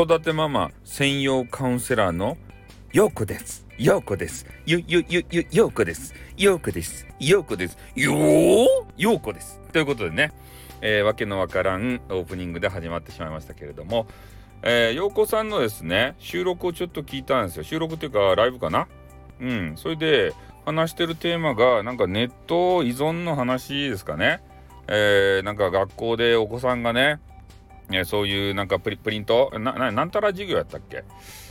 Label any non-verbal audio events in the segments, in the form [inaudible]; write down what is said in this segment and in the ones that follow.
育てママ専用カウンセラーのようこです。ようこです。よ、よ、よ、よ、ようこです。ようこです。ようこです。よー？ようこです。ということでね、えー、わけのわからんオープニングで始まってしまいましたけれども、えー、ようこさんのですね、収録をちょっと聞いたんですよ。収録っていうか、ライブかな？うん。それで、話してるテーマが、なんかネット依存の話ですかね。えー、なんか学校でお子さんがね、えそういうなんかプリプリント？ななんたら授業やったっけ？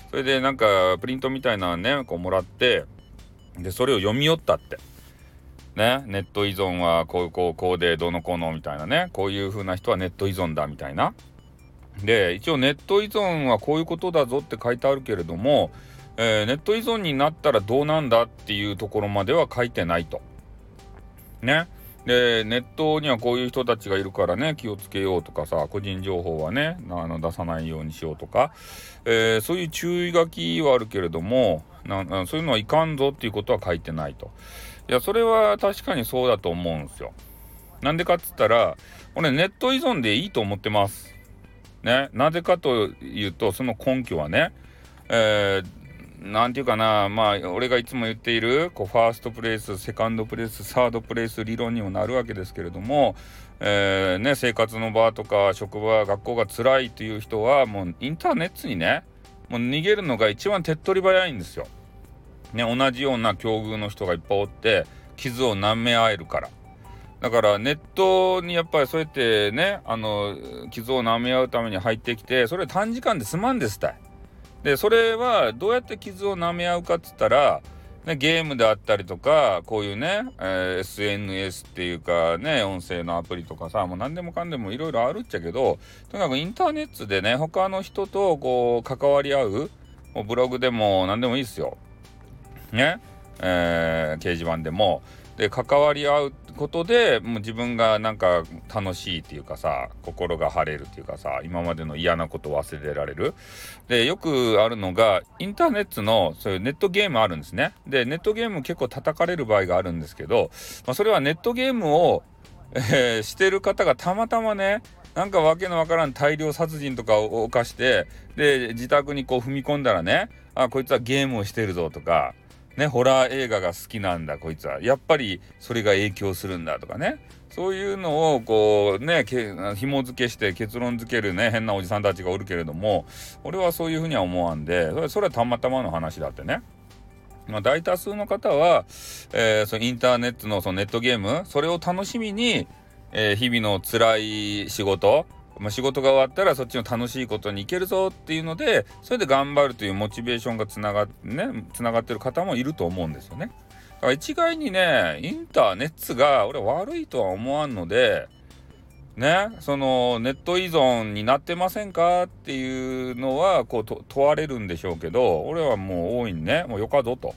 それでなんかプリントみたいなねこうもらってでそれを読み寄ったって。ね？ネット依存はこういうこうこうでどうのこうのみたいなね。こういう風な人はネット依存だみたいな。で一応ネット依存はこういうことだぞって書いてあるけれども、えー、ネット依存になったらどうなんだっていうところまでは書いてないと。ね？でネットにはこういう人たちがいるからね気をつけようとかさ個人情報はねあの出さないようにしようとか、えー、そういう注意書きはあるけれどもなそういうのはいかんぞっていうことは書いてないと。いやそれは確かにそうだと思うんですよ。なんでかっつったら俺ネット依存でいいと思ってます。ね。なぜかというとその根拠はねえー何て言うかなまあ俺がいつも言っているこうファーストプレイスセカンドプレイスサードプレイス理論にもなるわけですけれども、えー、ね、生活の場とか職場学校が辛いという人はもうインターネットにねもう逃げるのが一番手っ取り早いんですよ。ね、同じような境遇の人がいっぱいおって傷を舐め合えるから。だからネットにやっぱりそうやってねあの傷を舐め合うために入ってきてそれ短時間で済まんですたい。でそれはどうやって傷を舐め合うかっつったら、ね、ゲームであったりとかこういうね、えー、SNS っていうかね音声のアプリとかさもう何でもかんでもいろいろあるっちゃけどとにかくインターネットでね他の人とこう関わり合うもうブログでも何でもいいですよ。ね、えー、掲示板でも。で関わり合うことでもう自分がなんか楽しいっていうかさ心が晴れるっていうかさ今までの嫌なことを忘れられる。でよくあるのがインターネットのそういうネットゲームあるんですね。でネットゲーム結構叩かれる場合があるんですけど、まあ、それはネットゲームを、えー、してる方がたまたまねなんかわけのわからん大量殺人とかを犯してで自宅にこう踏み込んだらねあこいつはゲームをしてるぞとかね、ホラー映画が好きなんだこいつはやっぱりそれが影響するんだとかねそういうのをこうね紐付けして結論付けるね変なおじさんたちがおるけれども俺はそういうふうには思わんでそれそれはたまたまの話だってね。まあ、大多数の方は、えー、そのインターネットのそのネットゲームそれを楽しみに、えー、日々の辛い仕事まあ、仕事が終わったらそっちの楽しいことに行けるぞっていうのでそれで頑張るというモチベーションがつなが,、ね、つながってる方もいると思うんですよね。だから一概にねインターネットが俺悪いとは思わんのでねそのネット依存になってませんかっていうのはこう問われるんでしょうけど俺はもう大いにねもうよかぞと、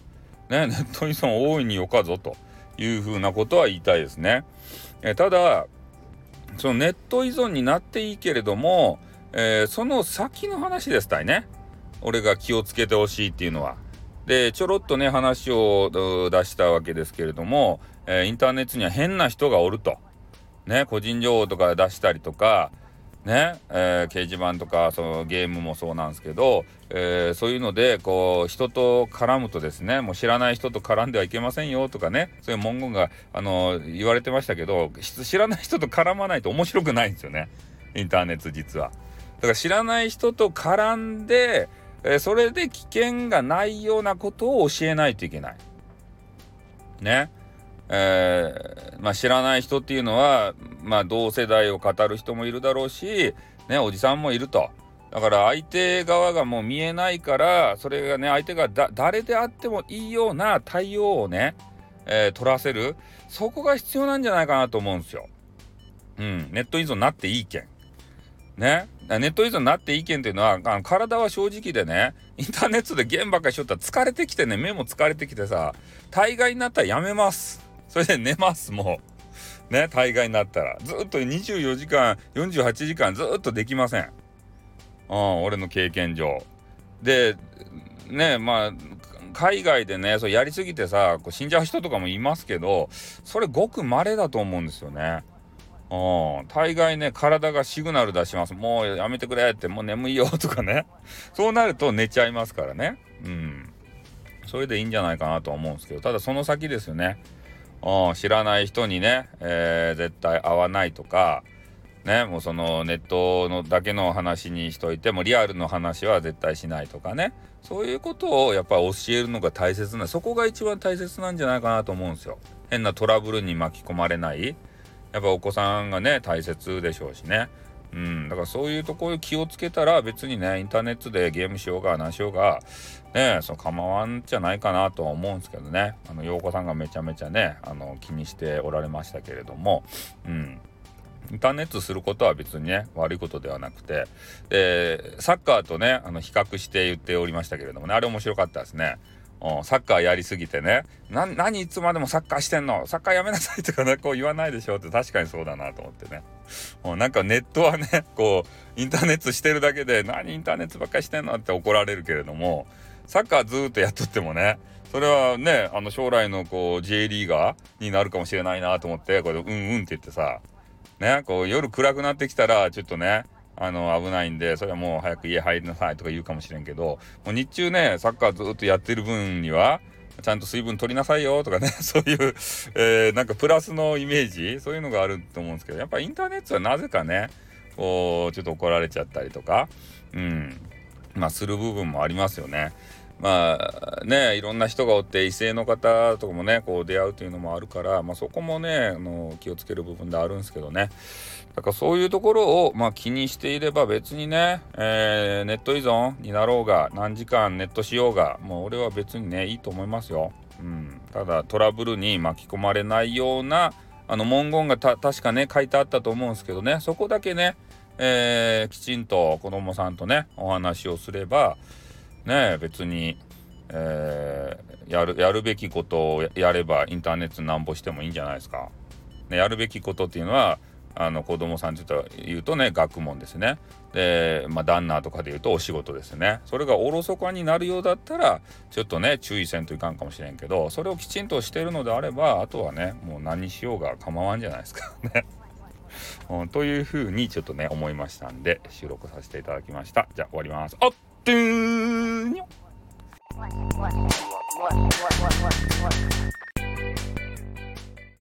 ね、ネット依存大いによかぞというふうなことは言いたいですね。えただそのネット依存になっていいけれども、えー、その先の話ですたいね。俺が気をつけてほしいっていうのは。で、ちょろっとね、話を出したわけですけれども、えー、インターネットには変な人がおると。ね、個人情報とか出したりとか、ね、えー、掲示板とかそのゲームもそうなんですけど、えー、そういうのでこう人と絡むとですねもう知らない人と絡んではいけませんよとかねそういう文言があの言われてましたけど知らない人と絡まないと面白くないんですよねインターネット実は。だから知らない人と絡んで、え、それで危険がないようなことを教えないといけない。ね。えー、まあ、知らない人っていうのは、まあ、同世代を語る人もいるだろうし、ね、おじさんもいると。だから相手側がもう見えないからそれがね相手が誰であってもいいような対応をね、えー、取らせるそこが必要なんじゃないかなと思うんですよ。うん、ネット依存になっていいけん。ね、ネット依存になっていいけんっていうのはあの体は正直でねインターネットでゲームばっかりしとったら疲れてきてね目も疲れてきてさ大概になったらやめます。それで寝ますもうね大概になったらずっと24時間48時間ずっとできませんうん俺の経験上でねまあ海外でねそうやりすぎてさこう死んじゃう人とかもいますけどそれごく稀だと思うんですよねうん、大概ね、体がシグナル出します。もうやめてくれって、もう眠いよとかね。そうなると寝ちゃいますからね。うん。それでいいんじゃないかなと思うんですけど、ただその先ですよね。うん、知らない人にね、えー、絶対会わないとか、ね、もうそのネットのだけの話にしといてもリアルの話は絶対しないとかねそういうことをやっぱ教えるのが大切なそこが一番大切なんじゃないかなと思うんですよ。変なトラブルに巻き込まれないやっぱお子さんがね大切でしょうしね。うん、だからそういうところ気をつけたら別にねインターネットでゲームしようが何しようがねその構わんじゃないかなとは思うんですけどね。あの陽子さんがめちゃめちゃねあの気にしておられましたけれども。うん。インターネットすることは別にね悪いことではなくて。でサッカーとねあの比較して言っておりましたけれどもねあれ面白かったですね。サッカーやりすぎてね。な何いつまでもサッカーしてんの？サッカーやめなさいとかねこう言わないでしょって確かにそうだなと思ってね。もうなんかネットはねこうインターネットしてるだけで何インターネットばっかりしてんの？って怒られるけれどもサッカーずっとやっとってもねそれはねあの将来のこう J リーガーになるかもしれないなと思ってこれうんうんって言ってさね、こう夜暗くなってきたらちょっとね、あの危ないんで、それはもう早く家入りなさいとか言うかもしれんけど、もう日中ね、サッカーずっとやってる分には、ちゃんと水分取りなさいよとかね、[laughs] そういう、えー、なんかプラスのイメージ、そういうのがあると思うんですけど、やっぱインターネットはなぜかね、こう、ちょっと怒られちゃったりとか、うん、まあする部分もありますよね。まあねいろんな人がおって異性の方とかもねこう出会うというのもあるから、まあ、そこもねあの気をつける部分であるんですけどね。だからそういうところを、まあ、気にしていれば別にね、えー、ネット依存になろうが何時間ネットしようがもう俺は別にねいいと思いますよ。うん、ただトラブルに巻き込まれないようなあの文言が確かね書いてあったと思うんですけどね。そこだけね、えー、きちんと子供さんとねお話をすればね別に、えー、やるやるべきことをやればインターネットなんぼしてもいいんじゃないですか。ね、やるべきことっていうのはあの子供さんって言うとね学問ですね。で、まあ、旦那とかで言うとお仕事ですね。それがおろそかになるようだったらちょっとね注意せんといかんかもしれんけどそれをきちんとしてるのであればあとはねもう何しようが構わんじゃないですか [laughs] ね。うん、というふうにちょっとね思いましたんで収録させていただきました。じゃあ終わります。あっトゥーニョ